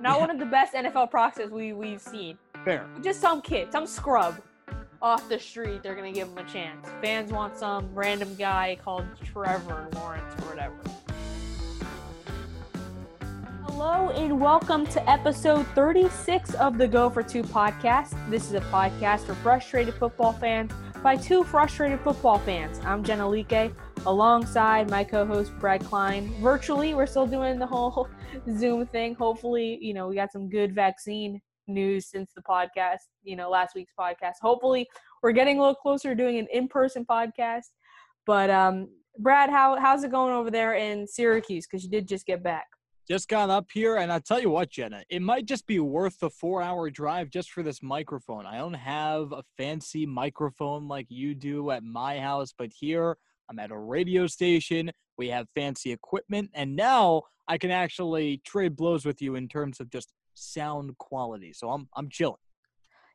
Not one of the best NFL proxies we we've seen. Fair. Just some kid, some scrub off the street. They're gonna give him a chance. Fans want some random guy called Trevor Lawrence or whatever. Hello and welcome to episode 36 of the Go for Two podcast. This is a podcast for frustrated football fans by two frustrated football fans. I'm Jenna Elique alongside my co-host Brad Klein. Virtually, we're still doing the whole Zoom thing. Hopefully, you know, we got some good vaccine news since the podcast, you know, last week's podcast. Hopefully, we're getting a little closer to doing an in-person podcast. But um Brad, how how's it going over there in Syracuse cuz you did just get back? Just got up here, and I'll tell you what, Jenna, it might just be worth the four hour drive just for this microphone. I don't have a fancy microphone like you do at my house, but here I'm at a radio station. We have fancy equipment, and now I can actually trade blows with you in terms of just sound quality. So I'm I'm chilling.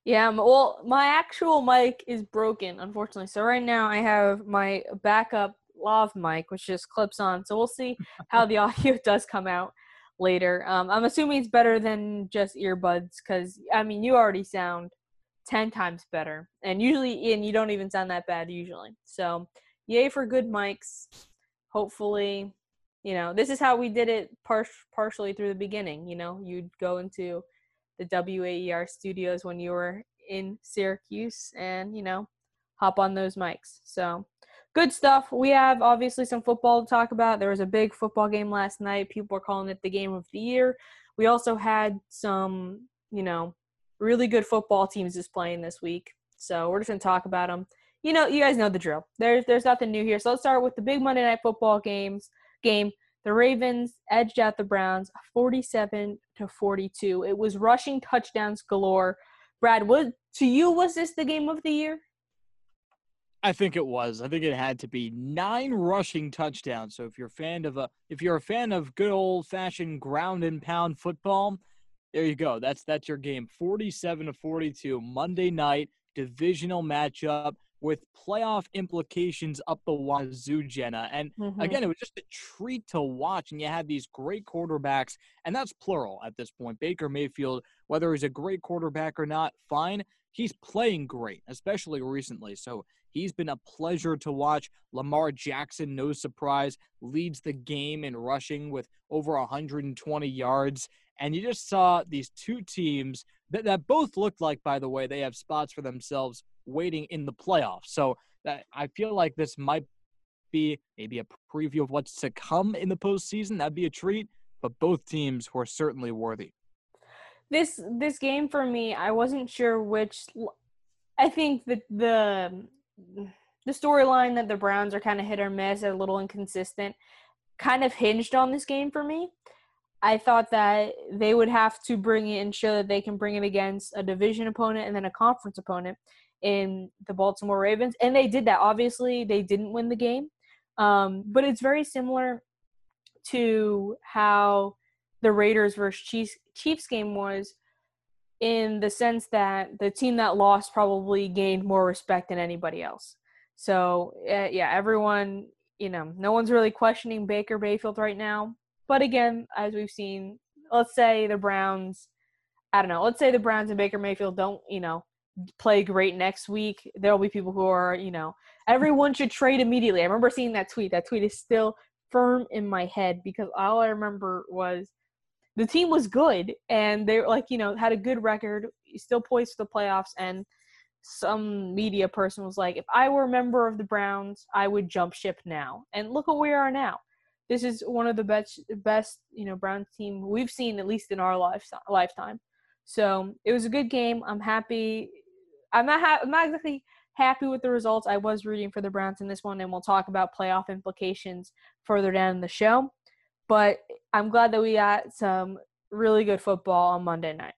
Yeah, well, my actual mic is broken, unfortunately. So right now I have my backup lav mic, which just clips on. So we'll see how the audio does come out later. Um, I'm assuming it's better than just earbuds because I mean you already sound ten times better, and usually and you don't even sound that bad usually. So yay for good mics. Hopefully, you know this is how we did it par- partially through the beginning. You know, you'd go into the WAER studios when you were in Syracuse, and you know, hop on those mics. So good stuff. We have obviously some football to talk about. There was a big football game last night. People were calling it the game of the year. We also had some, you know, really good football teams just playing this week. So we're just gonna talk about them. You know, you guys know the drill. There's there's nothing new here. So let's start with the big Monday night football games game. The Ravens edged out the Browns 47 to 42. It was rushing touchdowns galore. Brad, what to you was this the game of the year? I think it was. I think it had to be nine rushing touchdowns. So if you're a fan of a if you're a fan of good old fashioned ground and pound football, there you go. That's that's your game. 47 to 42 Monday night divisional matchup with playoff implications up the wazoo, Jenna. And mm-hmm. again, it was just a treat to watch. And you had these great quarterbacks, and that's plural at this point. Baker Mayfield, whether he's a great quarterback or not, fine. He's playing great, especially recently. So He's been a pleasure to watch. Lamar Jackson, no surprise, leads the game in rushing with over 120 yards. And you just saw these two teams that, that both looked like, by the way, they have spots for themselves waiting in the playoffs. So that, I feel like this might be maybe a preview of what's to come in the postseason. That'd be a treat. But both teams were certainly worthy. This this game for me, I wasn't sure which. I think that the the storyline that the Browns are kind of hit or miss, a little inconsistent, kind of hinged on this game for me. I thought that they would have to bring it and show that they can bring it against a division opponent and then a conference opponent in the Baltimore Ravens. And they did that. Obviously, they didn't win the game. Um, but it's very similar to how the Raiders versus Chiefs, Chiefs game was in the sense that the team that lost probably gained more respect than anybody else. So, uh, yeah, everyone, you know, no one's really questioning Baker Mayfield right now. But again, as we've seen, let's say the Browns, I don't know, let's say the Browns and Baker Mayfield don't, you know, play great next week. There'll be people who are, you know, everyone should trade immediately. I remember seeing that tweet. That tweet is still firm in my head because all I remember was the team was good and they were like you know had a good record still poised for the playoffs and some media person was like if i were a member of the browns i would jump ship now and look at where we are now this is one of the best best you know browns team we've seen at least in our life, lifetime so it was a good game i'm happy i'm not ha- i'm not exactly happy with the results i was rooting for the browns in this one and we'll talk about playoff implications further down in the show but I'm glad that we got some really good football on Monday night.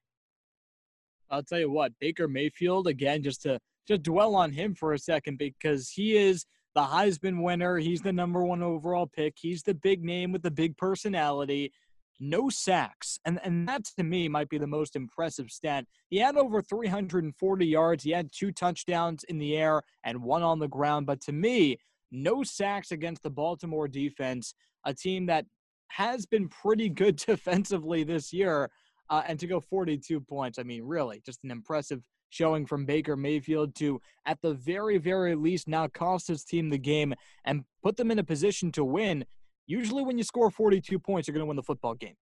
I'll tell you what, Baker Mayfield again, just to just dwell on him for a second because he is the Heisman winner. He's the number one overall pick. He's the big name with the big personality. No sacks. And and that to me might be the most impressive stat. He had over 340 yards. He had two touchdowns in the air and one on the ground. But to me, no sacks against the Baltimore defense, a team that has been pretty good defensively this year. uh, and to go 42 points. I mean, really, just an impressive showing from Baker Mayfield to, at the very, very least, now cost his team the game and put them in a position to win. Usually, when you score 42 points, you're going to win the football game.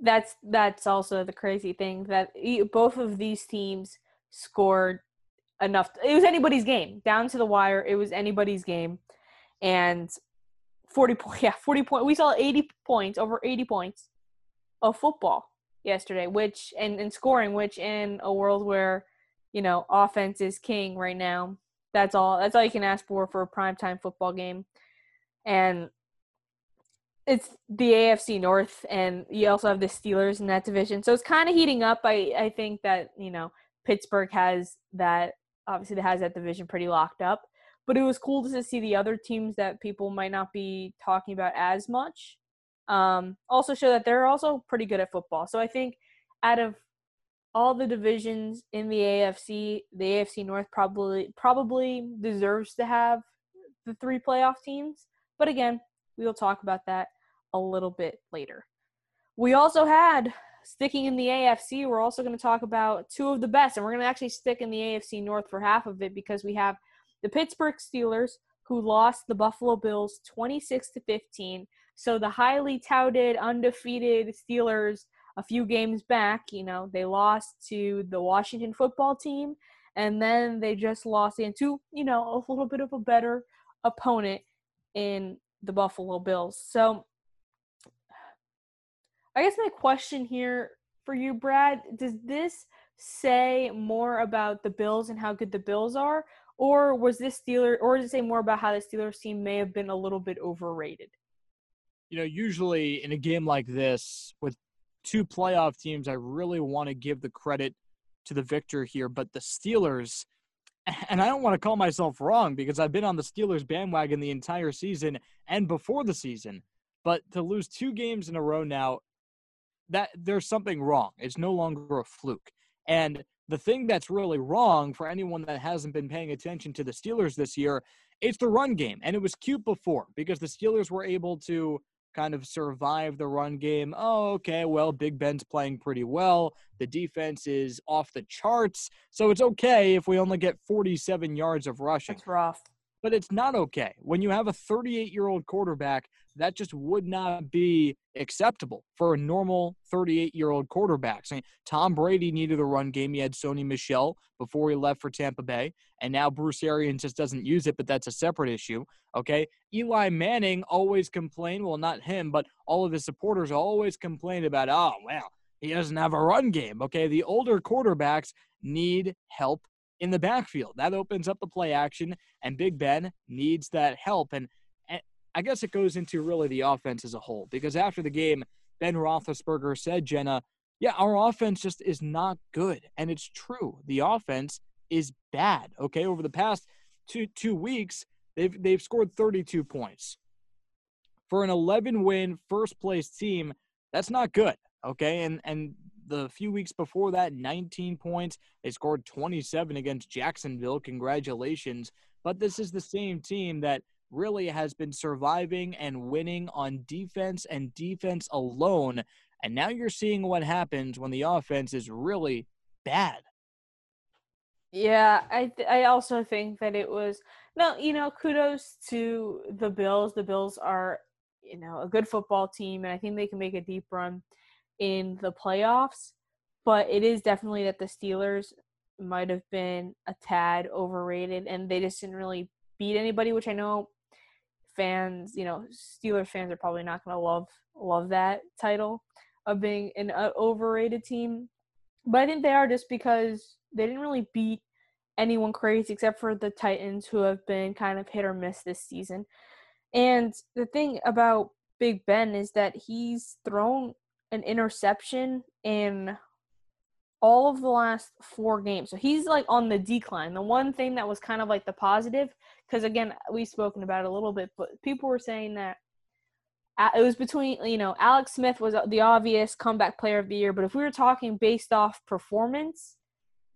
That's that's also the crazy thing that both of these teams scored enough. It was anybody's game down to the wire. It was anybody's game, and 40 point yeah 40 point we saw 80 points over 80 points of football yesterday which and, and scoring which in a world where you know offense is king right now that's all that's all you can ask for for a primetime football game and it's the AFC North and you also have the Steelers in that division. So it's kind of heating up. I I think that, you know, Pittsburgh has that obviously has that division pretty locked up but it was cool to see the other teams that people might not be talking about as much um, also show that they're also pretty good at football. So I think out of all the divisions in the AFC, the AFC North probably probably deserves to have the three playoff teams. But again, we will talk about that a little bit later. We also had sticking in the AFC, we're also going to talk about two of the best, and we're going to actually stick in the AFC North for half of it because we have the Pittsburgh Steelers, who lost the Buffalo Bills 26 to 15. So the highly touted, undefeated Steelers a few games back, you know, they lost to the Washington football team, and then they just lost into, you know, a little bit of a better opponent in the Buffalo Bills. So I guess my question here for you, Brad, does this say more about the Bills and how good the Bills are, or was this Steeler, or does it say more about how the Steelers team may have been a little bit overrated? You know, usually in a game like this with two playoff teams, I really want to give the credit to the victor here, but the Steelers, and I don't want to call myself wrong because I've been on the Steelers bandwagon the entire season and before the season, but to lose two games in a row now, that there's something wrong. It's no longer a fluke. And the thing that's really wrong for anyone that hasn't been paying attention to the Steelers this year, it's the run game. And it was cute before because the Steelers were able to kind of survive the run game. Oh, okay, well, Big Ben's playing pretty well. The defense is off the charts. So it's okay if we only get 47 yards of rushing. That's rough. But it's not okay. When you have a 38 year old quarterback that just would not be acceptable for a normal 38 year old quarterback. Mean, Tom Brady needed a run game. He had Sony Michel before he left for Tampa Bay, and now Bruce Arians just doesn't use it, but that's a separate issue. Okay. Eli Manning always complained, well, not him, but all of his supporters always complained about, oh, well, he doesn't have a run game. Okay. The older quarterbacks need help in the backfield. That opens up the play action, and Big Ben needs that help. And I guess it goes into really the offense as a whole because after the game, Ben Roethlisberger said, Jenna, yeah, our offense just is not good. And it's true. The offense is bad. Okay. Over the past two two weeks, they've they've scored 32 points. For an 11 win first place team, that's not good. Okay. And and the few weeks before that, 19 points. They scored 27 against Jacksonville. Congratulations. But this is the same team that really has been surviving and winning on defense and defense alone. And now you're seeing what happens when the offense is really bad. Yeah, I th- I also think that it was no, you know, kudos to the Bills. The Bills are, you know, a good football team and I think they can make a deep run in the playoffs, but it is definitely that the Steelers might have been a tad overrated and they just didn't really beat anybody, which I know fans, you know, Steelers fans are probably not going to love love that title of being an uh, overrated team. But I think they are just because they didn't really beat anyone crazy except for the Titans who have been kind of hit or miss this season. And the thing about Big Ben is that he's thrown an interception in all of the last four games. So he's like on the decline. The one thing that was kind of like the positive, because again, we've spoken about it a little bit, but people were saying that it was between, you know, Alex Smith was the obvious comeback player of the year, but if we were talking based off performance,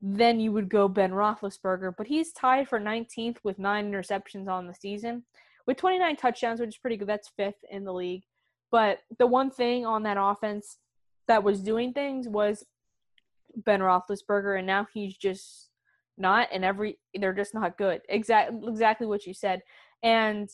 then you would go Ben Roethlisberger. But he's tied for 19th with nine interceptions on the season, with 29 touchdowns, which is pretty good. That's fifth in the league. But the one thing on that offense that was doing things was Ben Roethlisberger, and now he's just not. And every they're just not good. Exactly, exactly what you said. And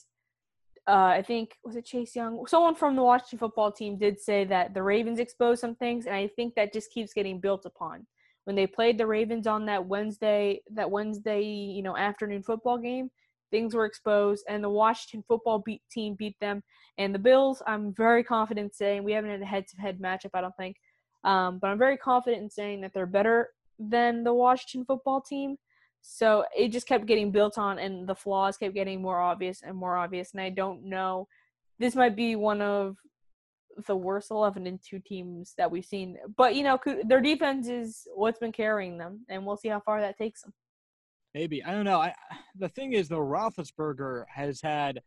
uh, I think was it Chase Young? Someone from the Washington football team did say that the Ravens exposed some things, and I think that just keeps getting built upon. When they played the Ravens on that Wednesday, that Wednesday, you know, afternoon football game, things were exposed, and the Washington football beat team beat them. And the Bills, I'm very confident saying we haven't had a head-to-head matchup, I don't think, um, but I'm very confident in saying that they're better than the Washington football team. So it just kept getting built on, and the flaws kept getting more obvious and more obvious. And I don't know. This might be one of the worst 11 and 2 teams that we've seen. But, you know, their defense is what's been carrying them, and we'll see how far that takes them. Maybe. I don't know. I, the thing is, though, Roethlisberger has had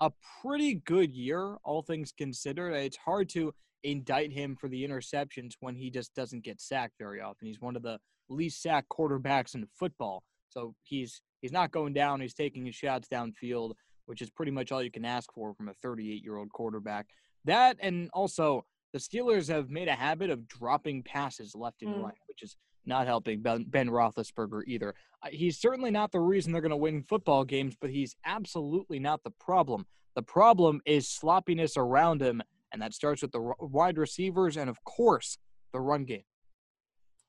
a pretty good year, all things considered. It's hard to indict him for the interceptions when he just doesn't get sacked very often. He's one of the least sacked quarterbacks in football. So he's he's not going down. He's taking his shots downfield, which is pretty much all you can ask for from a 38 year old quarterback. That and also the Steelers have made a habit of dropping passes left and mm. right, which is not helping Ben, ben Roethlisberger either. He's certainly not the reason they're going to win football games, but he's absolutely not the problem. The problem is sloppiness around him, and that starts with the wide receivers and, of course, the run game.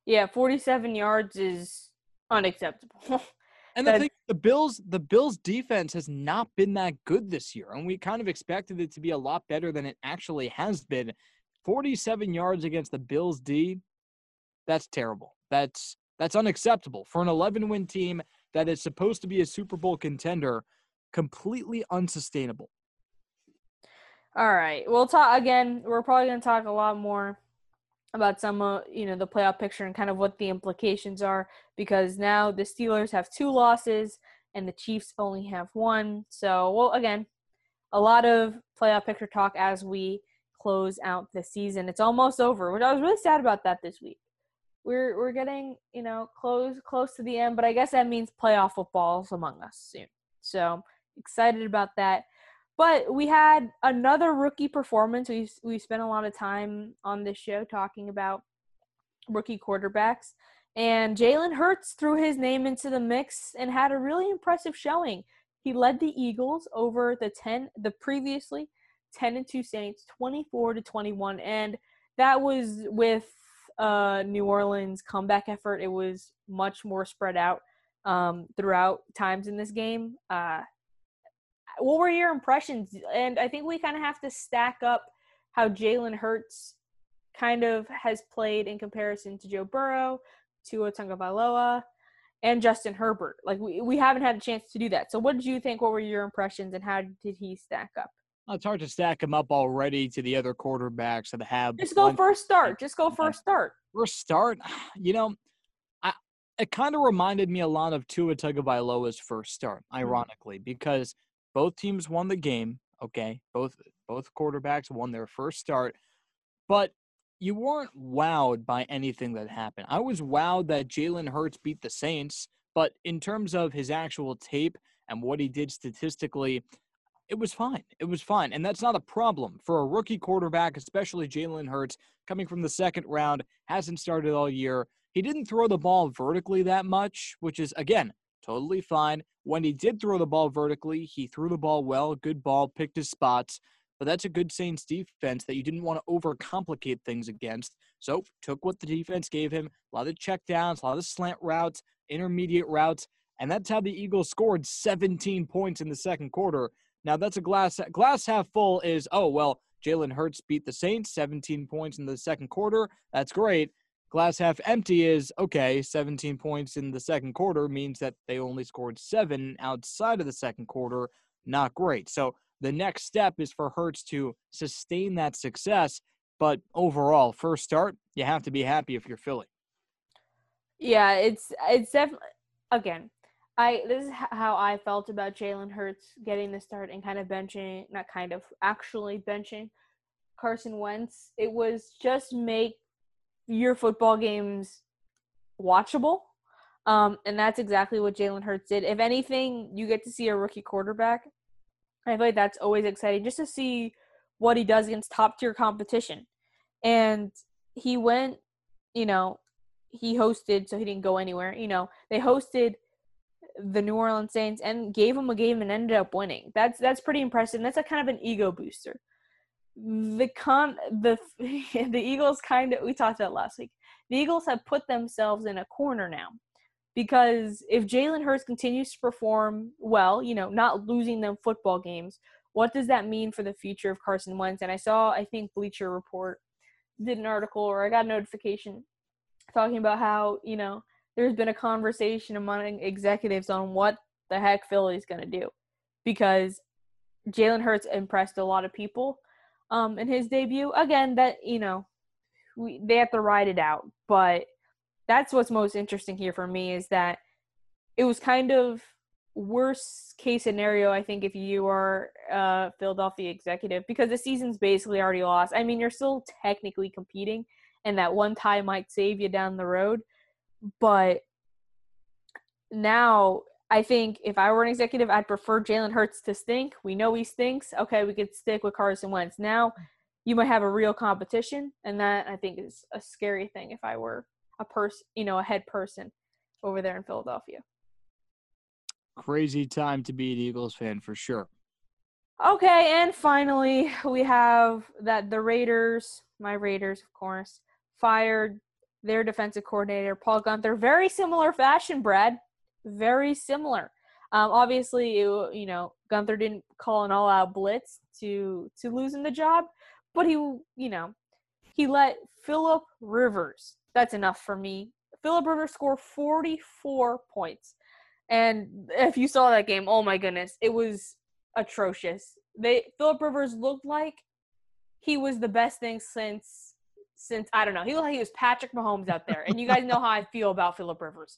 Yeah, 47 yards is unacceptable. and the thing, the Bills, the Bills defense has not been that good this year, and we kind of expected it to be a lot better than it actually has been. 47 yards against the Bills D, that's terrible. That's that's unacceptable for an 11 win team that is supposed to be a Super Bowl contender. Completely unsustainable. All right. We'll talk again. We're probably going to talk a lot more about some uh, you know the playoff picture and kind of what the implications are because now the Steelers have two losses and the Chiefs only have one. So, well again, a lot of playoff picture talk as we close out the season. It's almost over, which I was really sad about that this week. We're we're getting, you know, close close to the end, but I guess that means playoff football's among us soon. So, excited about that. But we had another rookie performance. We we spent a lot of time on this show talking about rookie quarterbacks, and Jalen Hurts threw his name into the mix and had a really impressive showing. He led the Eagles over the ten the previously ten and two Saints, twenty four to twenty one, and that was with uh, New Orleans comeback effort. It was much more spread out um, throughout times in this game. Uh, what were your impressions? And I think we kind of have to stack up how Jalen Hurts kind of has played in comparison to Joe Burrow, Tua Tagovailoa, and Justin Herbert. Like we, we haven't had a chance to do that. So what did you think? What were your impressions, and how did he stack up? It's hard to stack him up already to the other quarterbacks that have. Just go first start. Just go first start. First start. You know, I it kind of reminded me a lot of Tua Tagovailoa's first start, mm-hmm. ironically, because both teams won the game. Okay, both both quarterbacks won their first start, but you weren't wowed by anything that happened. I was wowed that Jalen Hurts beat the Saints, but in terms of his actual tape and what he did statistically, it was fine. It was fine. And that's not a problem for a rookie quarterback, especially Jalen Hurts, coming from the second round, hasn't started all year. He didn't throw the ball vertically that much, which is, again, totally fine. When he did throw the ball vertically, he threw the ball well, good ball, picked his spots. But that's a good Saints defense that you didn't want to overcomplicate things against. So took what the defense gave him, a lot of check downs, a lot of slant routes, intermediate routes, and that's how the Eagles scored 17 points in the second quarter. Now that's a glass glass half full is oh well, Jalen Hurts beat the Saints 17 points in the second quarter. That's great glass half empty is okay, 17 points in the second quarter means that they only scored seven outside of the second quarter. Not great. So the next step is for Hurts to sustain that success. But overall, first start, you have to be happy if you're Philly. Yeah, it's it's definitely again. I this is how I felt about Jalen Hurts getting the start and kind of benching, not kind of actually benching Carson Wentz. It was just make your football games watchable. Um, and that's exactly what Jalen Hurts did. If anything, you get to see a rookie quarterback. I feel like that's always exciting just to see what he does against top tier competition. And he went, you know, he hosted, so he didn't go anywhere. You know, they hosted the New Orleans Saints and gave them a game and ended up winning. That's that's pretty impressive. That's a kind of an ego booster. The con the the Eagles kind of we talked about last week. The Eagles have put themselves in a corner now because if Jalen Hurts continues to perform well, you know, not losing them football games, what does that mean for the future of Carson Wentz? And I saw, I think Bleacher Report did an article or I got a notification talking about how, you know, there's been a conversation among executives on what the heck Philly's going to do because Jalen Hurts impressed a lot of people um, in his debut. Again, that, you know, we, they have to ride it out, but – that's what's most interesting here for me is that it was kind of worst case scenario i think if you are a philadelphia executive because the season's basically already lost i mean you're still technically competing and that one tie might save you down the road but now i think if i were an executive i'd prefer jalen hurts to stink we know he stinks okay we could stick with carson wentz now you might have a real competition and that i think is a scary thing if i were a person, you know, a head person over there in Philadelphia. Crazy time to be an Eagles fan for sure. Okay, and finally, we have that the Raiders, my Raiders, of course, fired their defensive coordinator, Paul Guenther. Very similar fashion, Brad. Very similar. Um, obviously, it, you know, Gunther didn't call an all-out blitz to to losing the job, but he, you know, he let Philip Rivers that's enough for me. Philip Rivers scored 44 points. And if you saw that game, oh my goodness, it was atrocious. They Philip Rivers looked like he was the best thing since since I don't know. He looked like he was Patrick Mahomes out there. And you guys know how I feel about Philip Rivers.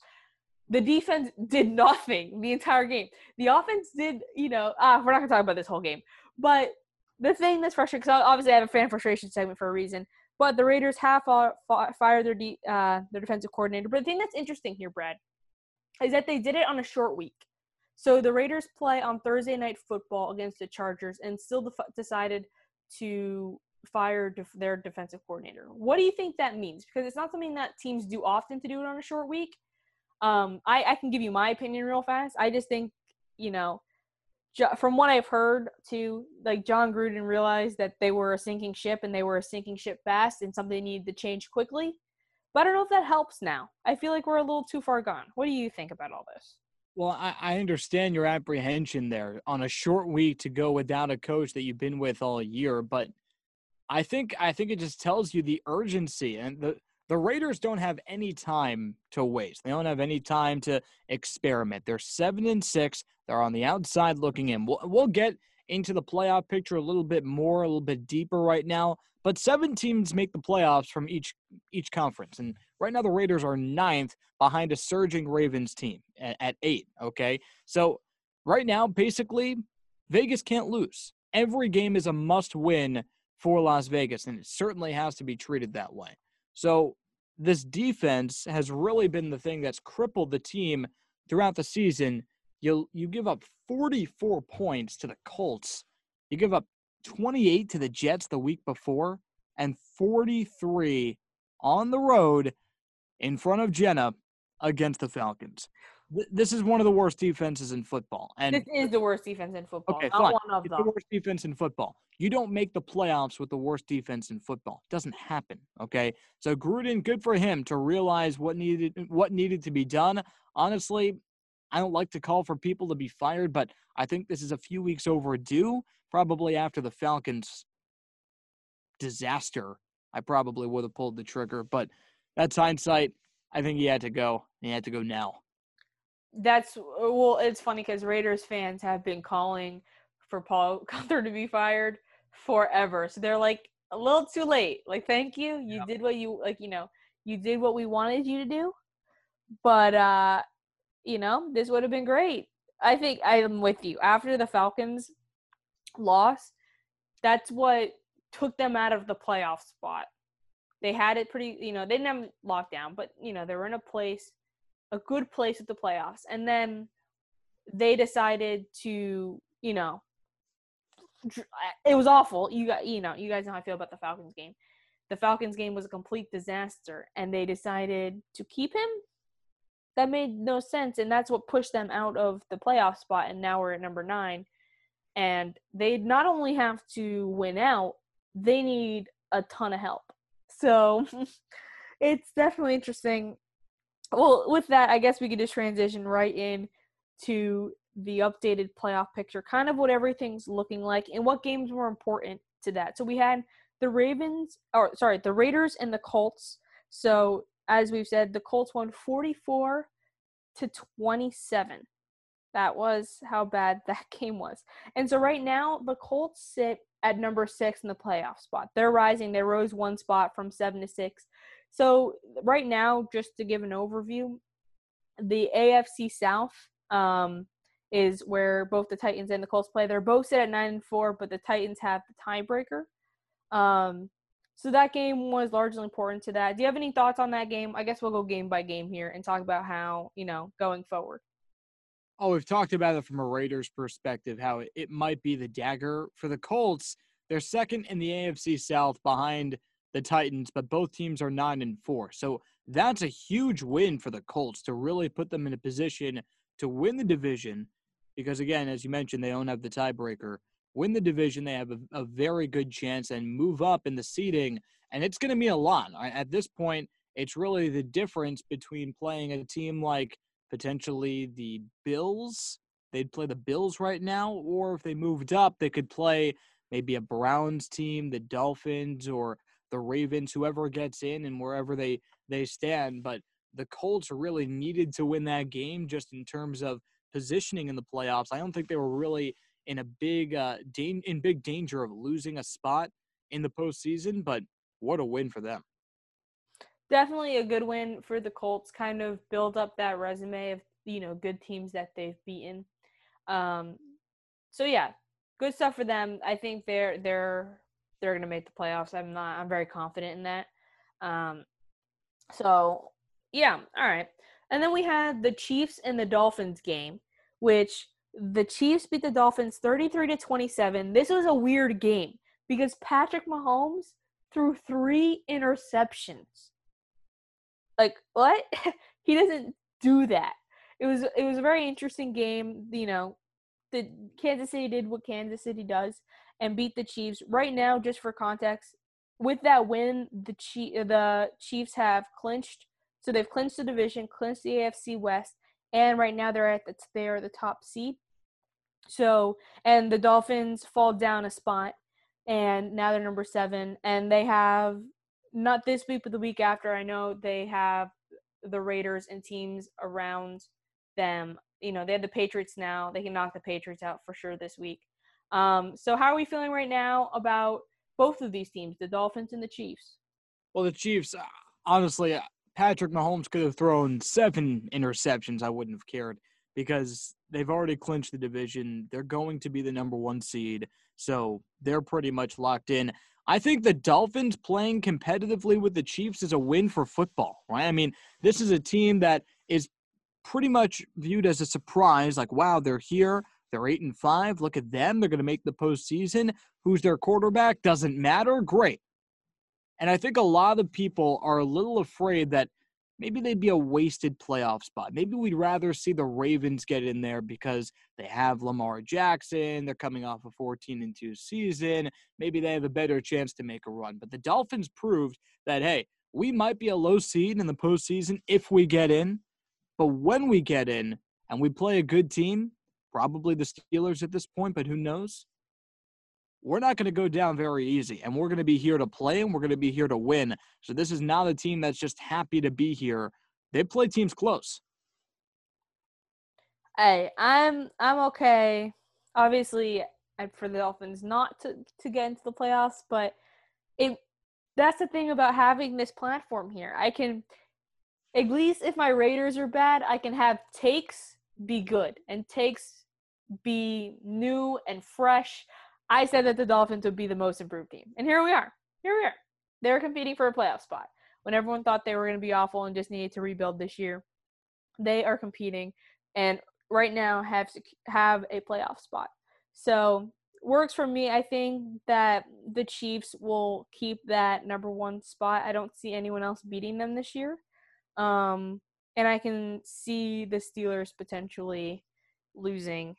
The defense did nothing the entire game. The offense did, you know, uh, we're not gonna talk about this whole game. But the thing that's frustrating, because obviously I have a fan frustration segment for a reason. But the Raiders have fired their de- uh, their defensive coordinator. But the thing that's interesting here, Brad, is that they did it on a short week. So the Raiders play on Thursday night football against the Chargers, and still decided to fire their defensive coordinator. What do you think that means? Because it's not something that teams do often to do it on a short week. Um, I, I can give you my opinion real fast. I just think, you know, from what I've heard, too, like Jon Gruden realized that they were a sinking ship and they were a sinking ship fast and something needed to change quickly. But I don't know if that helps now. I feel like we're a little too far gone. What do you think about all this? Well, I, I understand your apprehension there on a short week to go without a coach that you've been with all year, but I think I think it just tells you the urgency and the the Raiders don't have any time to waste. They don't have any time to experiment. They're seven and six. They're on the outside looking in. We'll, we'll get into the playoff picture a little bit more, a little bit deeper right now. But seven teams make the playoffs from each each conference, and right now the Raiders are ninth behind a surging Ravens team at, at eight. Okay, so right now basically Vegas can't lose. Every game is a must win for Las Vegas, and it certainly has to be treated that way. So this defense has really been the thing that's crippled the team throughout the season. You you give up 44 points to the Colts. You give up 28 to the Jets the week before and 43 on the road in front of Jenna against the Falcons this is one of the worst defenses in football. And this is the worst defense in football. Okay, fine. it's them. the worst defense in football. You don't make the playoffs with the worst defense in football. It doesn't happen. Okay, so Gruden, good for him to realize what needed what needed to be done. Honestly, I don't like to call for people to be fired, but I think this is a few weeks overdue. Probably after the Falcons disaster, I probably would have pulled the trigger. But that's hindsight. I think he had to go. He had to go now that's well it's funny because raiders fans have been calling for paul guenther to be fired forever so they're like a little too late like thank you you did what you like you know you did what we wanted you to do but uh you know this would have been great. I think i'm with you after the falcons loss that's what took them out of the playoff spot. They had it pretty you know they didn't have lockdown but you know they were in a place a good place at the playoffs. And then they decided to, you know, it was awful. You got, you know, you guys know how I feel about the Falcons game. the Falcons game was a complete disaster and they decided to keep him. That made no sense. And that's what pushed them out of the playoff spot. And now we're at number nine. And they not only have to win out, they need a ton of help. So it's definitely interesting. Well, with that, I guess we could just transition right in to the updated playoff picture, kind of what everything's looking like and what games were important to that. So we had the Ravens, or sorry, the Raiders and the Colts. So as we've said, the Colts won 44 to 27. That was how bad that game was. And so right now, the Colts sit at number six in the playoff spot. They're rising. They rose one spot from seven to six. So right now, just to give an overview, the AFC South um, is where both the Titans and the Colts play. They're both sit at nine and four, but the Titans have the tiebreaker. Um, so that game was largely important to that. Do you have any thoughts on that game? I guess we'll go game by game here and talk about how you know going forward. Oh, we've talked about it from a Raiders perspective, how it might be the dagger for the Colts. They're second in the AFC South behind the Titans, but both teams are nine and four. So that's a huge win for the Colts to really put them in a position to win the division. Because again, as you mentioned, they don't have the tiebreaker. Win the division, they have a, a very good chance and move up in the seeding. And it's going to mean a lot. At this point, it's really the difference between playing a team like potentially the Bills. They'd play the Bills right now, or if they moved up, they could play maybe a Browns team, the Dolphins, or the Ravens, whoever gets in and wherever they they stand. But the Colts really needed to win that game just in terms of positioning in the playoffs. I don't think they were really in a big uh, da- in big danger of losing a spot in the postseason. But what a win for them! Definitely a good win for the Colts. Kind of build up that resume of you know good teams that they've beaten. Um, so yeah, good stuff for them. I think they're they're they're going to make the playoffs. I'm not. I'm very confident in that. Um, so yeah, all right. And then we had the Chiefs and the Dolphins game, which the Chiefs beat the Dolphins 33 to 27. This was a weird game because Patrick Mahomes threw three interceptions. Like what? he doesn't do that. It was it was a very interesting game. You know, the Kansas City did what Kansas City does and beat the Chiefs. Right now, just for context, with that win, the Chief, the Chiefs have clinched. So they've clinched the division, clinched the AFC West, and right now they're at the they're the top seed. So and the Dolphins fall down a spot, and now they're number seven, and they have not this week, but the week after. I know they have the Raiders and teams around them. You know, they have the Patriots now. They can knock the Patriots out for sure this week. Um, so how are we feeling right now about both of these teams, the Dolphins and the Chiefs? Well, the Chiefs, uh, honestly, uh, Patrick Mahomes could have thrown seven interceptions. I wouldn't have cared because they've already clinched the division. They're going to be the number one seed. So they're pretty much locked in. I think the Dolphins playing competitively with the Chiefs is a win for football, right? I mean, this is a team that is pretty much viewed as a surprise. Like, wow, they're here. They're eight and five. Look at them. They're going to make the postseason. Who's their quarterback? Doesn't matter. Great. And I think a lot of people are a little afraid that maybe they'd be a wasted playoff spot. Maybe we'd rather see the Ravens get in there because they have Lamar Jackson. They're coming off a 14 and 2 season. Maybe they have a better chance to make a run. But the Dolphins proved that, hey, we might be a low seed in the postseason if we get in. But when we get in and we play a good team, probably the Steelers at this point, but who knows? We're not going to go down very easy, and we're going to be here to play, and we're going to be here to win. So this is not a team that's just happy to be here. They play teams close. Hey, I'm I'm okay. Obviously, I for the Dolphins not to to get into the playoffs, but it that's the thing about having this platform here. I can at least if my Raiders are bad, I can have takes be good and takes be new and fresh. I said that the Dolphins would be the most improved team. And here we are. Here we are. They're competing for a playoff spot. When everyone thought they were going to be awful and just needed to rebuild this year, they are competing and right now have have a playoff spot. So, works for me. I think that the Chiefs will keep that number one spot. I don't see anyone else beating them this year. Um, and I can see the Steelers potentially losing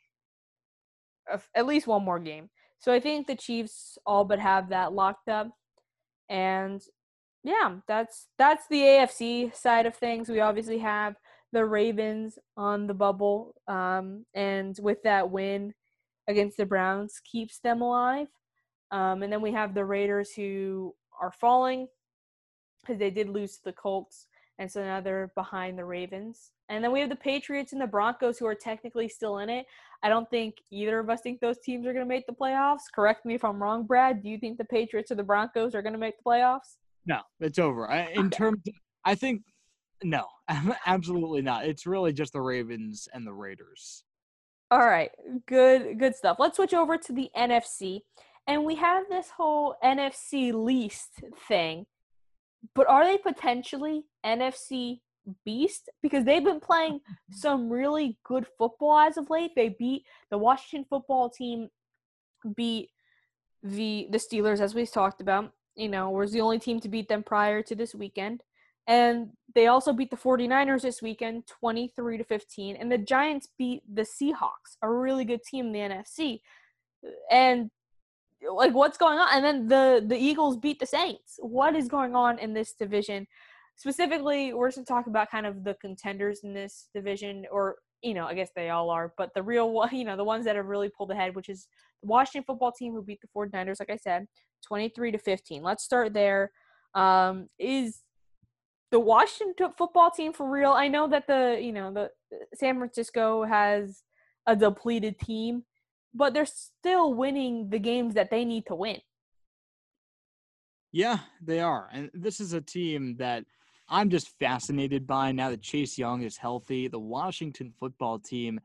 at least one more game. So I think the Chiefs all but have that locked up. And yeah, that's that's the AFC side of things. We obviously have the Ravens on the bubble, um, and with that win against the Browns, keeps them alive. Um, and then we have the Raiders who are falling because they did lose to the Colts, and so now they're behind the Ravens. And then we have the Patriots and the Broncos who are technically still in it. I don't think either of us think those teams are going to make the playoffs. Correct me if I'm wrong, Brad. Do you think the Patriots or the Broncos are going to make the playoffs? No, it's over. In okay. terms, of, I think no, absolutely not. It's really just the Ravens and the Raiders. All right, good, good stuff. Let's switch over to the NFC, and we have this whole NFC least thing. But are they potentially NFC beast because they've been playing some really good football as of late. They beat the Washington football team, beat the the Steelers as we talked about. You know, was the only team to beat them prior to this weekend. And they also beat the 49ers this weekend 23 to 15 and the Giants beat the Seahawks, a really good team in the NFC. And like what's going on? And then the the Eagles beat the Saints. What is going on in this division? Specifically, we're going to talk about kind of the contenders in this division, or you know, I guess they all are, but the real one, you know, the ones that have really pulled ahead, which is the Washington football team who beat the 49ers, like I said, 23 to 15. Let's start there. Um, is the Washington football team for real? I know that the, you know, the San Francisco has a depleted team, but they're still winning the games that they need to win. Yeah, they are. And this is a team that I'm just fascinated by now that Chase Young is healthy. The Washington football team,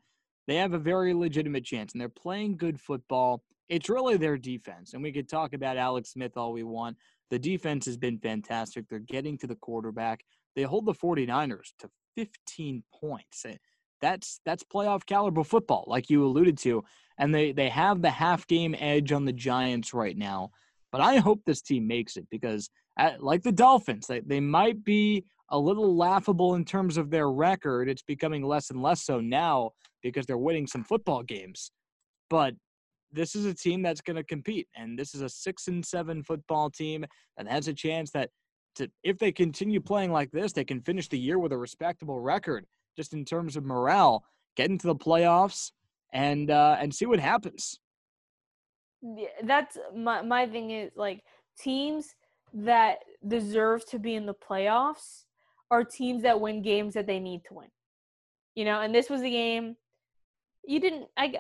they have a very legitimate chance and they're playing good football. It's really their defense. And we could talk about Alex Smith all we want. The defense has been fantastic. They're getting to the quarterback. They hold the 49ers to 15 points. Eh, that's that's playoff caliber football, like you alluded to. And they, they have the half game edge on the Giants right now. But I hope this team makes it because at, like the Dolphins, they, they might be a little laughable in terms of their record. It's becoming less and less so now because they're winning some football games. But this is a team that's going to compete, and this is a six and seven football team that has a chance that, to, if they continue playing like this, they can finish the year with a respectable record, just in terms of morale, get into the playoffs, and uh, and see what happens. That's my my thing is like teams that deserve to be in the playoffs are teams that win games that they need to win. You know, and this was a game you didn't I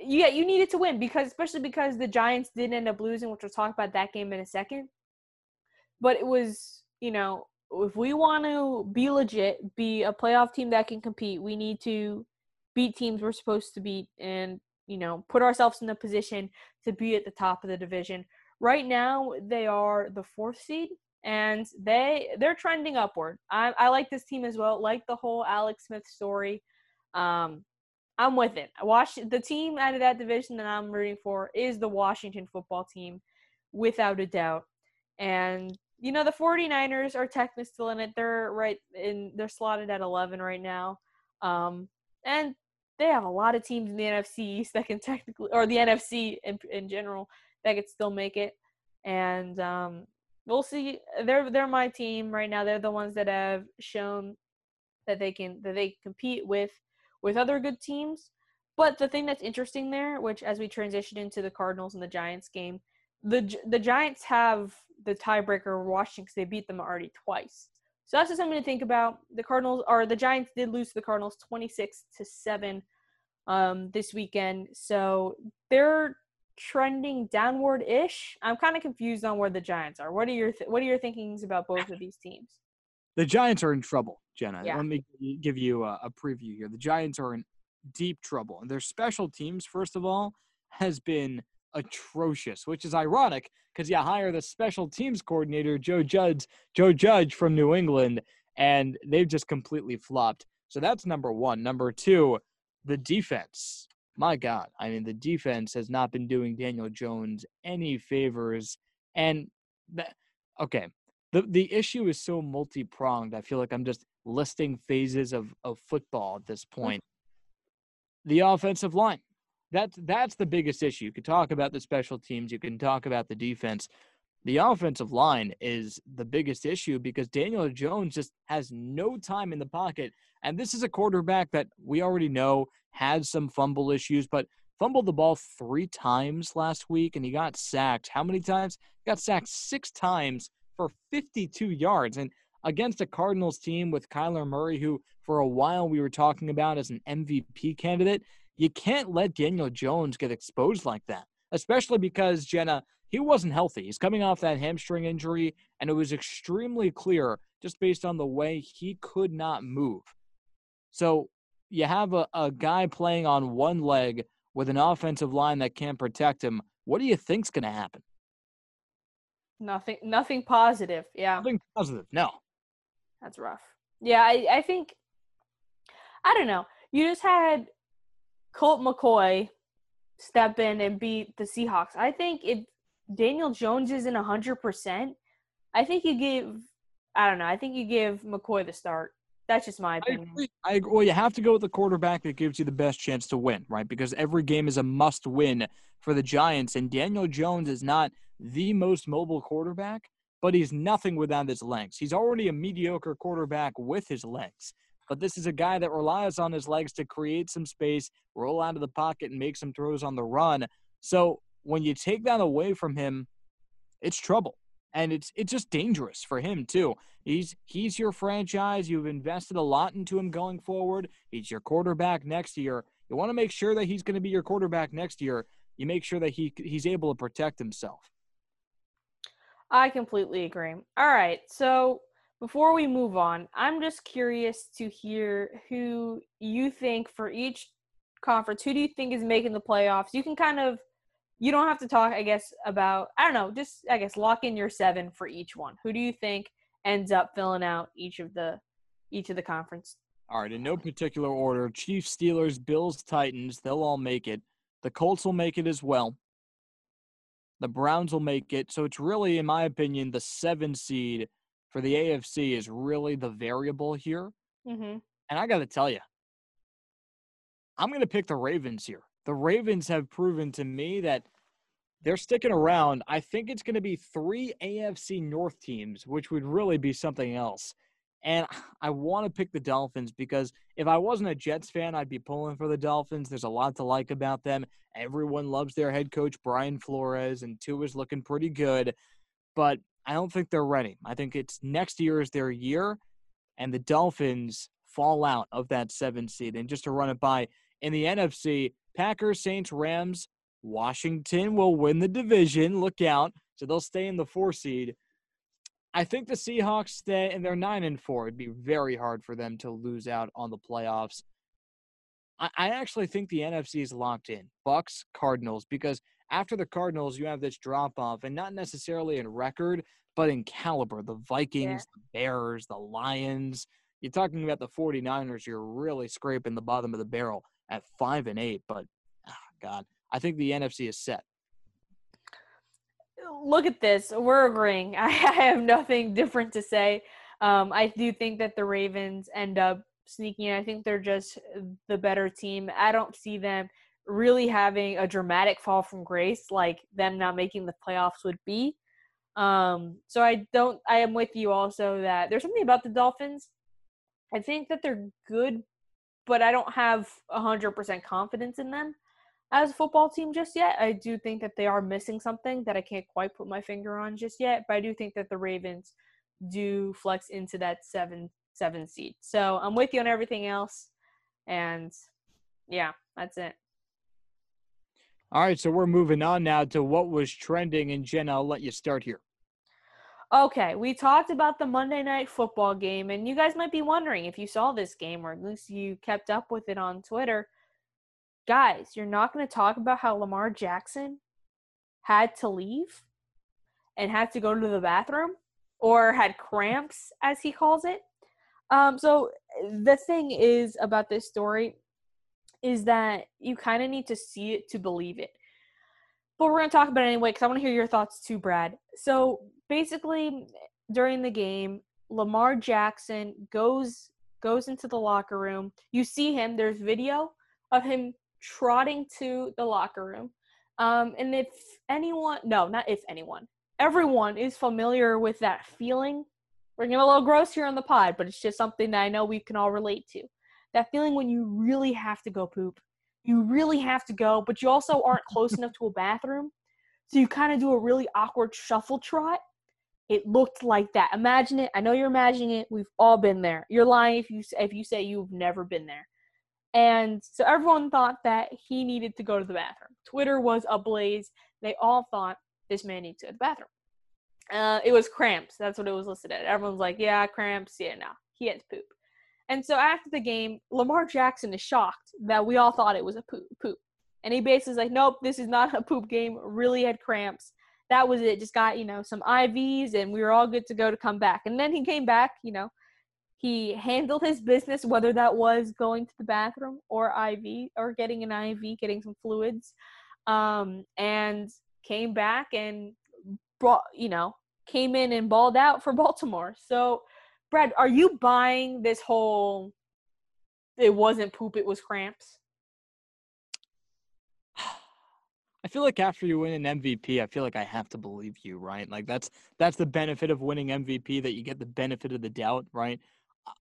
yeah, you needed to win because especially because the Giants did end up losing, which we'll talk about that game in a second. But it was, you know, if we want to be legit, be a playoff team that can compete, we need to beat teams we're supposed to beat and, you know, put ourselves in the position to be at the top of the division. Right now, they are the fourth seed, and they they're trending upward. I, I like this team as well. Like the whole Alex Smith story. Um, I'm with it. Watch the team out of that division that I'm rooting for is the Washington football team, without a doubt. And you know the 49ers are technically still in it. They're right in. They're slotted at 11 right now. Um, and they have a lot of teams in the NFC East that can technically, or the NFC in, in general, that could still make it. And um, we'll see. They're they're my team right now. They're the ones that have shown that they can that they compete with with other good teams. But the thing that's interesting there, which as we transition into the Cardinals and the Giants game, the the Giants have the tiebreaker Washington because they beat them already twice. So that's just something to think about. The Cardinals or the Giants did lose to the Cardinals 26 to 7 um, this weekend. So they're trending downward ish. I'm kind of confused on where the Giants are. What are your th- what are your thinkings about both of these teams? The Giants are in trouble, Jenna. Yeah. Let me give you a, a preview here. The Giants are in deep trouble, and their special teams, first of all, has been atrocious, which is ironic because you hire the special teams coordinator Joe Judge, Joe Judge from New England, and they've just completely flopped. So that's number one. Number two, the defense my God, I mean, the defense has not been doing Daniel Jones any favors. And that, okay, the the issue is so multi pronged. I feel like I'm just listing phases of of football at this point. The offensive line, that's that's the biggest issue. You can talk about the special teams, you can talk about the defense. The offensive line is the biggest issue because Daniel Jones just has no time in the pocket. And this is a quarterback that we already know had some fumble issues, but fumbled the ball three times last week and he got sacked. How many times? He got sacked six times for 52 yards. And against a Cardinals team with Kyler Murray, who for a while we were talking about as an MVP candidate, you can't let Daniel Jones get exposed like that, especially because Jenna, he wasn't healthy. He's coming off that hamstring injury, and it was extremely clear just based on the way he could not move. So you have a, a guy playing on one leg with an offensive line that can't protect him. What do you think's going to happen? Nothing. Nothing positive. Yeah. Nothing positive. No. That's rough. Yeah, I, I think. I don't know. You just had Colt McCoy step in and beat the Seahawks. I think if Daniel Jones isn't hundred percent, I think you give. I don't know. I think you give McCoy the start. That's just my opinion. I agree. I agree. Well, you have to go with the quarterback that gives you the best chance to win, right? Because every game is a must win for the Giants, and Daniel Jones is not the most mobile quarterback, but he's nothing without his legs. He's already a mediocre quarterback with his legs. But this is a guy that relies on his legs to create some space, roll out of the pocket, and make some throws on the run. So when you take that away from him, it's trouble and it's it's just dangerous for him too. He's he's your franchise. You've invested a lot into him going forward. He's your quarterback next year. You want to make sure that he's going to be your quarterback next year. You make sure that he he's able to protect himself. I completely agree. All right, so before we move on, I'm just curious to hear who you think for each conference. Who do you think is making the playoffs? You can kind of you don't have to talk, I guess, about I don't know, just I guess lock in your seven for each one. Who do you think ends up filling out each of the each of the conference? All right, in no particular order. Chiefs, Steelers, Bills, Titans, they'll all make it. The Colts will make it as well. The Browns will make it. So it's really, in my opinion, the seven seed for the AFC is really the variable here. Mm-hmm. And I got to tell you, I'm going to pick the Ravens here the Ravens have proven to me that they're sticking around. I think it's going to be three AFC North teams, which would really be something else. And I want to pick the Dolphins because if I wasn't a Jets fan, I'd be pulling for the Dolphins. There's a lot to like about them. Everyone loves their head coach, Brian Flores, and Tua's looking pretty good. But I don't think they're ready. I think it's next year is their year, and the Dolphins fall out of that seven seed. And just to run it by, in the NFC, Packers, Saints, Rams, Washington will win the division. Look out. So they'll stay in the four seed. I think the Seahawks stay and they're nine and four. It'd be very hard for them to lose out on the playoffs. I, I actually think the NFC is locked in. Bucs, Cardinals, because after the Cardinals, you have this drop off, and not necessarily in record, but in caliber. The Vikings, yeah. the Bears, the Lions. You're talking about the 49ers, you're really scraping the bottom of the barrel at five and eight. But oh God, I think the NFC is set. Look at this. We're agreeing. I have nothing different to say. Um, I do think that the Ravens end up sneaking. I think they're just the better team. I don't see them really having a dramatic fall from grace like them not making the playoffs would be. Um, so I don't. I am with you also that there's something about the Dolphins. I think that they're good but I don't have 100% confidence in them as a football team just yet. I do think that they are missing something that I can't quite put my finger on just yet, but I do think that the Ravens do flex into that 7 7 seed. So, I'm with you on everything else and yeah, that's it. All right, so we're moving on now to what was trending and Jen, I'll let you start here. Okay, we talked about the Monday night football game, and you guys might be wondering if you saw this game or at least you kept up with it on Twitter. Guys, you're not going to talk about how Lamar Jackson had to leave and had to go to the bathroom or had cramps, as he calls it. Um, so, the thing is about this story is that you kind of need to see it to believe it. But we're going to talk about it anyway because I want to hear your thoughts too, Brad. So basically, during the game, Lamar Jackson goes goes into the locker room. You see him. There's video of him trotting to the locker room. Um, and if anyone, no, not if anyone, everyone is familiar with that feeling. We're getting a little gross here on the pod, but it's just something that I know we can all relate to. That feeling when you really have to go poop. You really have to go, but you also aren't close enough to a bathroom. So you kind of do a really awkward shuffle trot. It looked like that. Imagine it. I know you're imagining it. We've all been there. You're lying if you if you say you've never been there. And so everyone thought that he needed to go to the bathroom. Twitter was ablaze. They all thought this man needs to go to the bathroom. Uh, it was cramps. That's what it was listed at. Everyone's like, yeah, cramps. Yeah, no, he had to poop. And so after the game, Lamar Jackson is shocked that we all thought it was a poop. poop. And he basically is like, nope, this is not a poop game. Really had cramps. That was it. Just got, you know, some IVs and we were all good to go to come back. And then he came back, you know, he handled his business, whether that was going to the bathroom or IV or getting an IV, getting some fluids, um, and came back and brought, you know, came in and balled out for Baltimore. So, Brad, are you buying this whole it wasn't poop, it was cramps? I feel like after you win an MVP, I feel like I have to believe you, right? Like that's that's the benefit of winning MVP that you get the benefit of the doubt, right?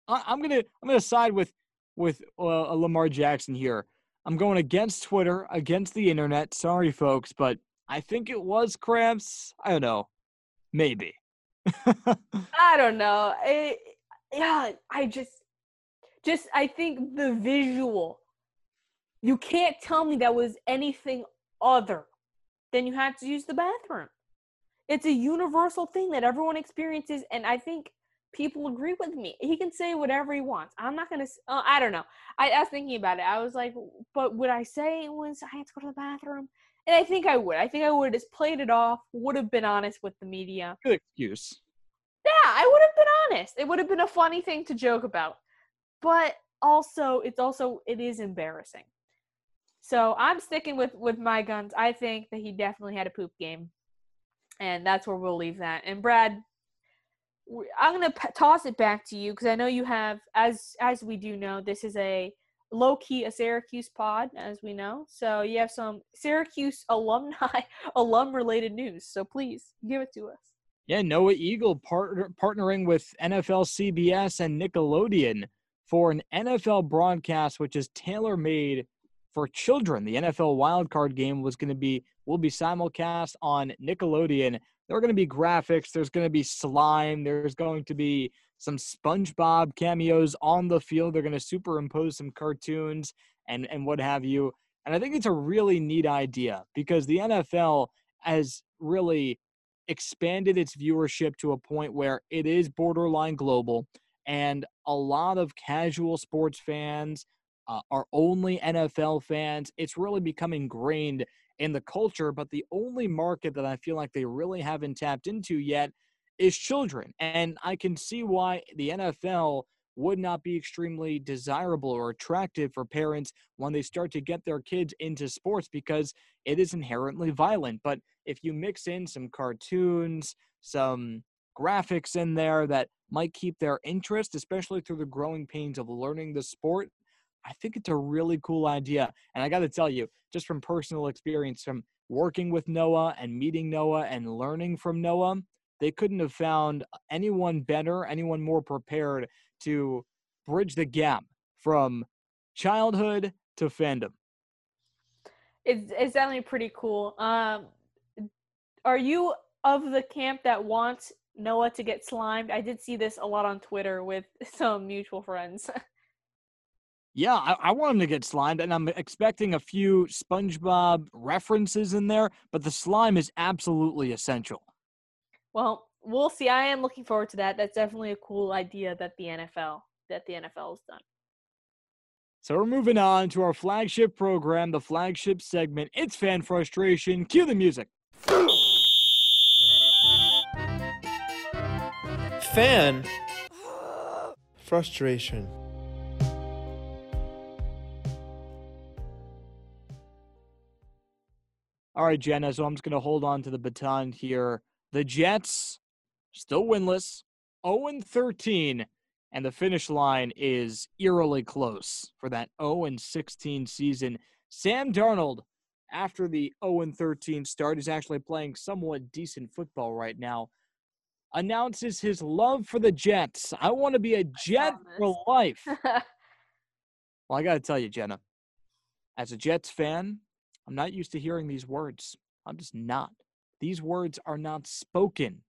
I, am gonna I'm gonna side with with uh, Lamar Jackson here. I'm going against Twitter, against the internet. Sorry, folks, but I think it was cramps. I don't know, maybe. I don't know. Yeah, I just, just I think the visual. You can't tell me that was anything other than you had to use the bathroom. It's a universal thing that everyone experiences, and I think people agree with me. He can say whatever he wants. I'm not gonna. Uh, I don't know. I, I, was thinking about it. I was like, but would I say it was I had to go to the bathroom? And I think I would. I think I would have just played it off. Would have been honest with the media. Good excuse. Yeah, I would have been honest. It would have been a funny thing to joke about. But also, it's also it is embarrassing. So I'm sticking with with my guns. I think that he definitely had a poop game, and that's where we'll leave that. And Brad, I'm gonna p- toss it back to you because I know you have, as as we do know, this is a low key a Syracuse pod, as we know. So you have some Syracuse alumni, alum related news. So please give it to us. Yeah, Noah Eagle partner, partnering with NFL CBS and Nickelodeon for an NFL broadcast, which is tailor made for children. The NFL wildcard game was going to be will be simulcast on Nickelodeon there are going to be graphics, there's going to be slime, there's going to be some SpongeBob cameos on the field. They're going to superimpose some cartoons and and what have you. And I think it's a really neat idea because the NFL has really expanded its viewership to a point where it is borderline global and a lot of casual sports fans uh, are only NFL fans. It's really become ingrained in the culture, but the only market that I feel like they really haven't tapped into yet is children. And I can see why the NFL would not be extremely desirable or attractive for parents when they start to get their kids into sports because it is inherently violent. But if you mix in some cartoons, some graphics in there that might keep their interest, especially through the growing pains of learning the sport, I think it's a really cool idea. And I got to tell you, just from personal experience, from working with Noah and meeting Noah and learning from Noah, they couldn't have found anyone better, anyone more prepared to bridge the gap from childhood to fandom. It's, it's definitely pretty cool. Um, are you of the camp that wants Noah to get slimed? I did see this a lot on Twitter with some mutual friends. Yeah, I, I, want him to get slimed, and I'm expecting a few SpongeBob references in there, but the slime is absolutely essential. Well, we'll see. I am looking forward to that. That's definitely a cool idea that the NFL that the NFL has done. So we're moving on to our flagship program, the flagship segment. It's fan frustration. Cue the music. Fan frustration. All right, Jenna. So I'm just going to hold on to the baton here. The Jets still winless, 0 13, and the finish line is eerily close for that 0 16 season. Sam Darnold, after the 0 13 start, is actually playing somewhat decent football right now. Announces his love for the Jets. I want to be a Jet for life. well, I got to tell you, Jenna, as a Jets fan, I'm not used to hearing these words. I'm just not. These words are not spoken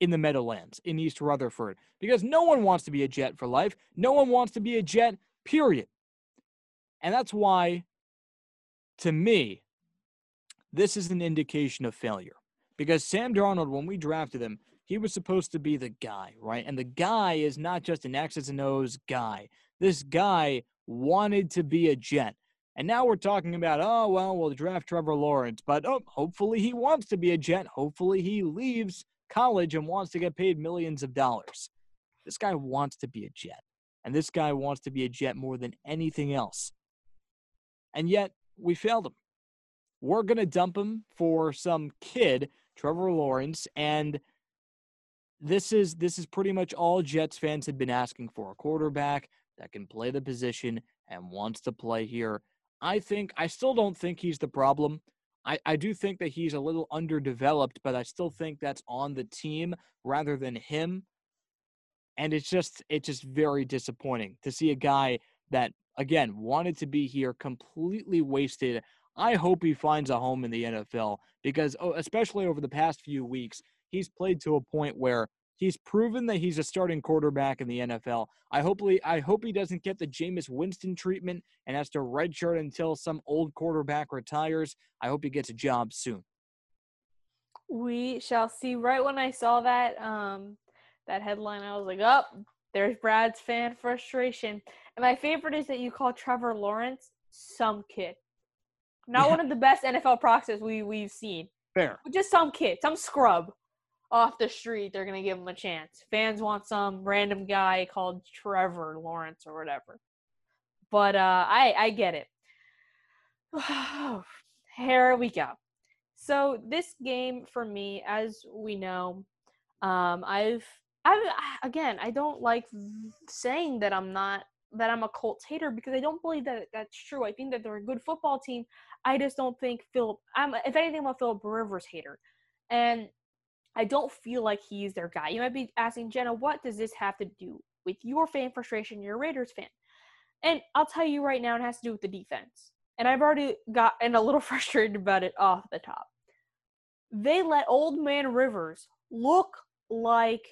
in the Meadowlands in East Rutherford because no one wants to be a Jet for life. No one wants to be a Jet, period. And that's why, to me, this is an indication of failure. Because Sam Darnold, when we drafted him, he was supposed to be the guy, right? And the guy is not just an X's and O's guy. This guy wanted to be a Jet. And now we're talking about, oh, well, we'll draft Trevor Lawrence, but oh, hopefully he wants to be a Jet. Hopefully he leaves college and wants to get paid millions of dollars. This guy wants to be a Jet. And this guy wants to be a Jet more than anything else. And yet, we failed him. We're going to dump him for some kid, Trevor Lawrence, and this is this is pretty much all Jets fans had been asking for a quarterback that can play the position and wants to play here. I think I still don't think he's the problem. I, I do think that he's a little underdeveloped, but I still think that's on the team rather than him. And it's just it's just very disappointing to see a guy that again wanted to be here completely wasted. I hope he finds a home in the NFL because oh, especially over the past few weeks, he's played to a point where He's proven that he's a starting quarterback in the NFL. I hopefully I hope he doesn't get the Jameis Winston treatment and has to redshirt until some old quarterback retires. I hope he gets a job soon. We shall see. Right when I saw that um that headline, I was like, "Up, oh, there's Brad's fan frustration." And my favorite is that you call Trevor Lawrence some kid, not yeah. one of the best NFL proxies we we've seen. Fair, just some kid, some scrub off the street, they're gonna give him a chance. Fans want some random guy called Trevor Lawrence or whatever. But uh, I I get it. Here we go. So this game for me, as we know, um, I've I've again I don't like saying that I'm not that I'm a Colts hater because I don't believe that that's true. I think that they're a good football team. I just don't think Philip. I'm if anything, I'm a Philip Rivers hater, and I don't feel like he's their guy. You might be asking, Jenna, what does this have to do with your fan frustration? You're Raiders fan. And I'll tell you right now, it has to do with the defense. And I've already gotten a little frustrated about it off the top. They let old man Rivers look like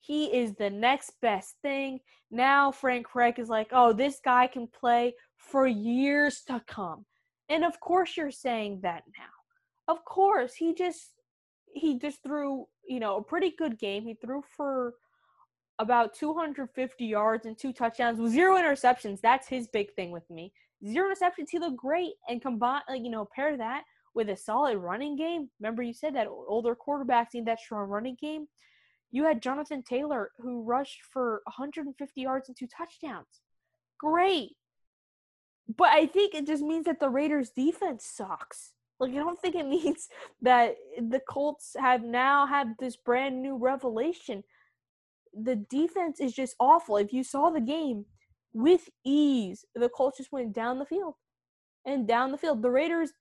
he is the next best thing. Now Frank Reich is like, oh, this guy can play for years to come. And of course you're saying that now. Of course, he just he just threw, you know, a pretty good game. He threw for about 250 yards and two touchdowns with zero interceptions. That's his big thing with me. Zero interceptions. He looked great, and combine, like, you know, pair that with a solid running game. Remember, you said that older quarterbacks need that strong running game. You had Jonathan Taylor who rushed for 150 yards and two touchdowns. Great. But I think it just means that the Raiders defense sucks. Like I don't think it means that the Colts have now had this brand new revelation. The defense is just awful. If you saw the game with ease, the Colts just went down the field and down the field. The Raiders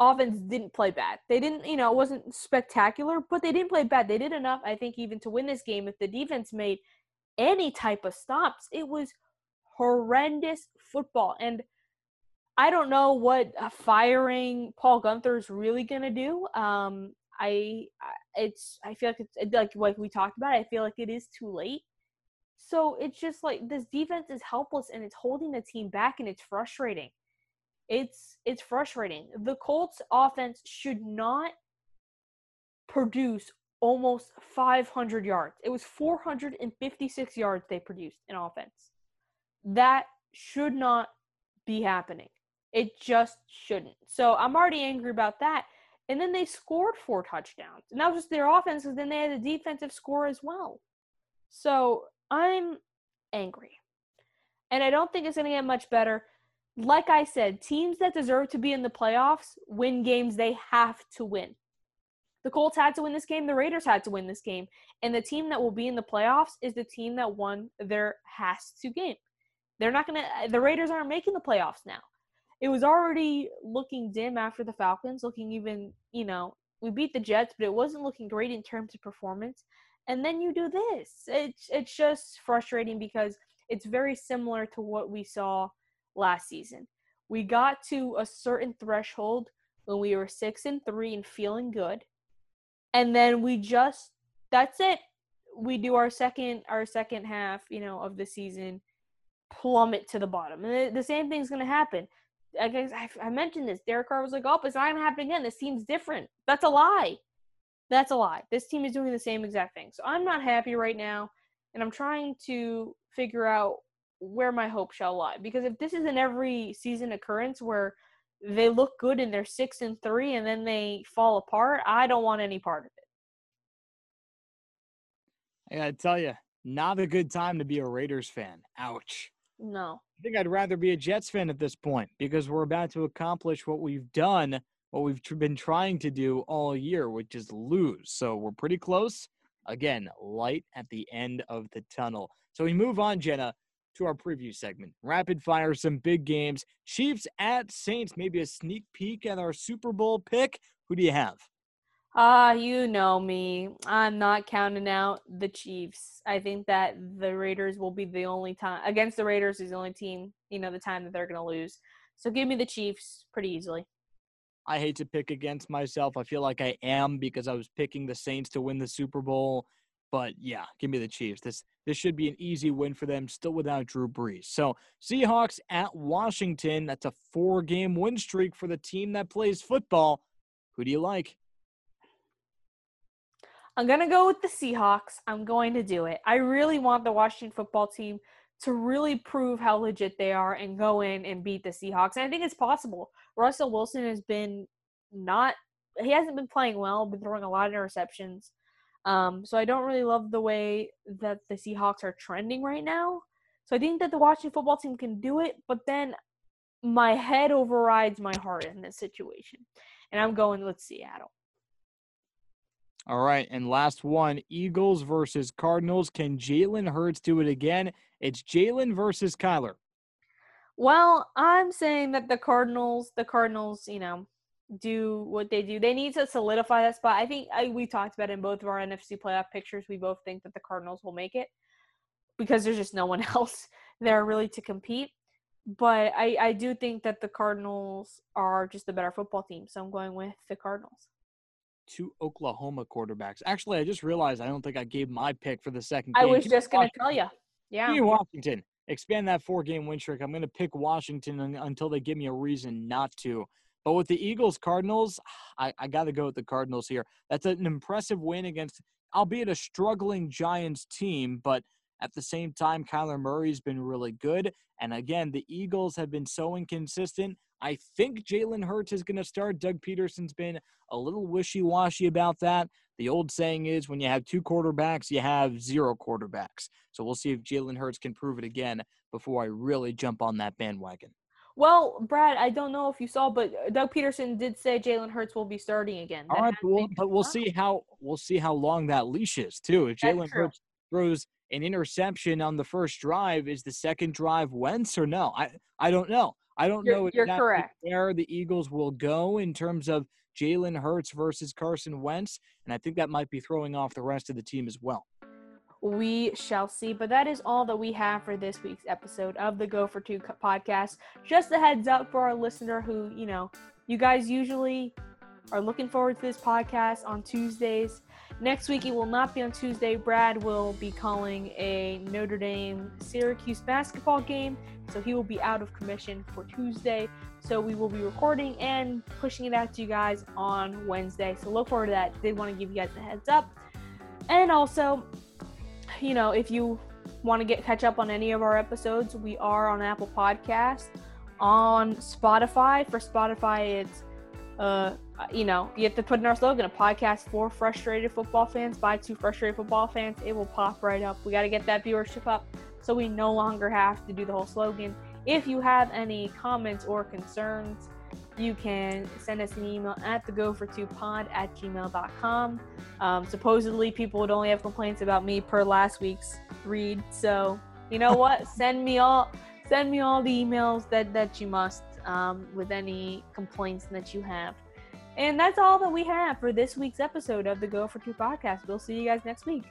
offense didn't play bad. They didn't, you know, it wasn't spectacular, but they didn't play bad. They did enough, I think, even to win this game. If the defense made any type of stops, it was horrendous football. And I don't know what uh, firing Paul Guenther is really gonna do. Um, I it's I feel like it's like like we talked about. I feel like it is too late. So it's just like this defense is helpless and it's holding the team back and it's frustrating. It's it's frustrating. The Colts offense should not produce almost 500 yards. It was 456 yards they produced in offense. That should not be happening. It just shouldn't. So I'm already angry about that. And then they scored four touchdowns. And that was just their offense, because then they had a defensive score as well. So I'm angry. And I don't think it's going to get much better. like I said, teams that deserve to be in the playoffs win games they have to win. The Colts had to win this game, the Raiders had to win this game, and the team that will be in the playoffs is the team that won their has to game. They're not going to the Raiders aren't making the playoffs now. It was already looking dim after the Falcons, looking even, you know, we beat the Jets, but it wasn't looking great in terms of performance. And then you do this. It's it's just frustrating because it's very similar to what we saw last season. We got to a certain threshold when we were 6 and 3 and feeling good. And then we just that's it. We do our second our second half, you know, of the season plummet to the bottom. And the same thing's going to happen. I guess I, I mentioned this. Derek Carr was like, "Oh, it's not to happen again. This team's different." That's a lie. That's a lie. This team is doing the same exact thing. So I'm not happy right now, and I'm trying to figure out where my hope shall lie. Because if this is an every season occurrence where they look good and they're six and three and then they fall apart, I don't want any part of it. I gotta tell you, not a good time to be a Raiders fan. Ouch. No. I think I'd rather be a Jets fan at this point because we're about to accomplish what we've done, what we've been trying to do all year, which is lose. So we're pretty close. Again, light at the end of the tunnel. So we move on, Jenna, to our preview segment. Rapid fire, some big games. Chiefs at Saints, maybe a sneak peek at our Super Bowl pick. Who do you have? Ah, you know me. I'm not counting out the Chiefs. I think that the Raiders will be the only time against the Raiders is the only team, you know, the time that they're going to lose. So give me the Chiefs pretty easily. I hate to pick against myself. I feel like I am because I was picking the Saints to win the Super Bowl. But yeah, give me the Chiefs. This this should be an easy win for them, still without Drew Brees. So Seahawks at Washington. That's a four game win streak for the team that plays football. Who do you like? I'm going to go with the Seahawks. I'm going to do it. I really want the Washington football team to really prove how legit they are and go in and beat the Seahawks. And I think it's possible. Russell Wilson has been not, he hasn't been playing well, been throwing a lot of interceptions. Um, so I don't really love the way that the Seahawks are trending right now. So I think that the Washington football team can do it, but then my head overrides my heart in this situation. And I'm going with Seattle. All right, and last one Eagles versus Cardinals. Can Jalen Hurts do it again? It's Jalen versus Kyler. Well, I'm saying that the Cardinals, the Cardinals, you know, do what they do. They need to solidify that spot. I think I, we talked about in both of our NFC playoff pictures. We both think that the Cardinals will make it because there's just no one else there really to compete. But I, I do think that the Cardinals are just a better football team. So I'm going with the Cardinals two Oklahoma quarterbacks. Actually, I just realized I don't think I gave my pick for the second game. I was just going to tell you. Yeah. Give me Washington. Expand that four game win streak. I'm going to pick Washington until they give me a reason not to. But with the Eagles Cardinals, I, I got to go with the Cardinals here. That's an impressive win against, albeit a struggling Giants team, but at the same time, Kyler Murray's been really good. And again, the Eagles have been so inconsistent. I think Jalen Hurts is going to start. Doug Pederson's been a little wishy washy about that. The old saying is when you have two quarterbacks, you have zero quarterbacks. So we'll see if Jalen Hurts can prove it again before I really jump on that bandwagon. Well, Brad, I don't know if you saw, but uh, Doug Pederson did say Jalen Hurts will be starting again. That All right, well, but we'll see how we'll see how long that leash is too. If Jalen Hurts throws an interception on the first drive, is the second drive Wentz or no? I I don't know. I don't you're, know you're correct. where the Eagles will go in terms of Jalen Hurts versus Carson Wentz, and I think that might be throwing off the rest of the team as well. We shall see. But that is all that we have for this week's episode of the Go for Two podcast. Just a heads up for our listener who, you know, you guys usually are looking forward to this podcast on Tuesdays. Next week, it will not be on Tuesday. Brad will be calling a Notre Dame Syracuse basketball game, so he will be out of commission for Tuesday. So we will be recording and pushing it out to you guys on Wednesday. So look forward to that. Did want to give you guys a heads up. And also, you know, if you want to get catch up on any of our episodes, we are on Apple Podcast, on Spotify. For Spotify, it's uh, you know, you have to put in our slogan, a podcast for frustrated football fans by two frustrated football fans. It will pop right up. We got to get that viewership up so we no longer have to do the whole slogan. If you have any comments or concerns, you can send us an email at the go for two pod at gmail.com. Um, supposedly, people would only have complaints about me per last week's read. So, you know what? send me all send me all the emails that, that you must um, with any complaints that you have. And that's all that we have for this week's episode of the Go for Two podcast. We'll see you guys next week.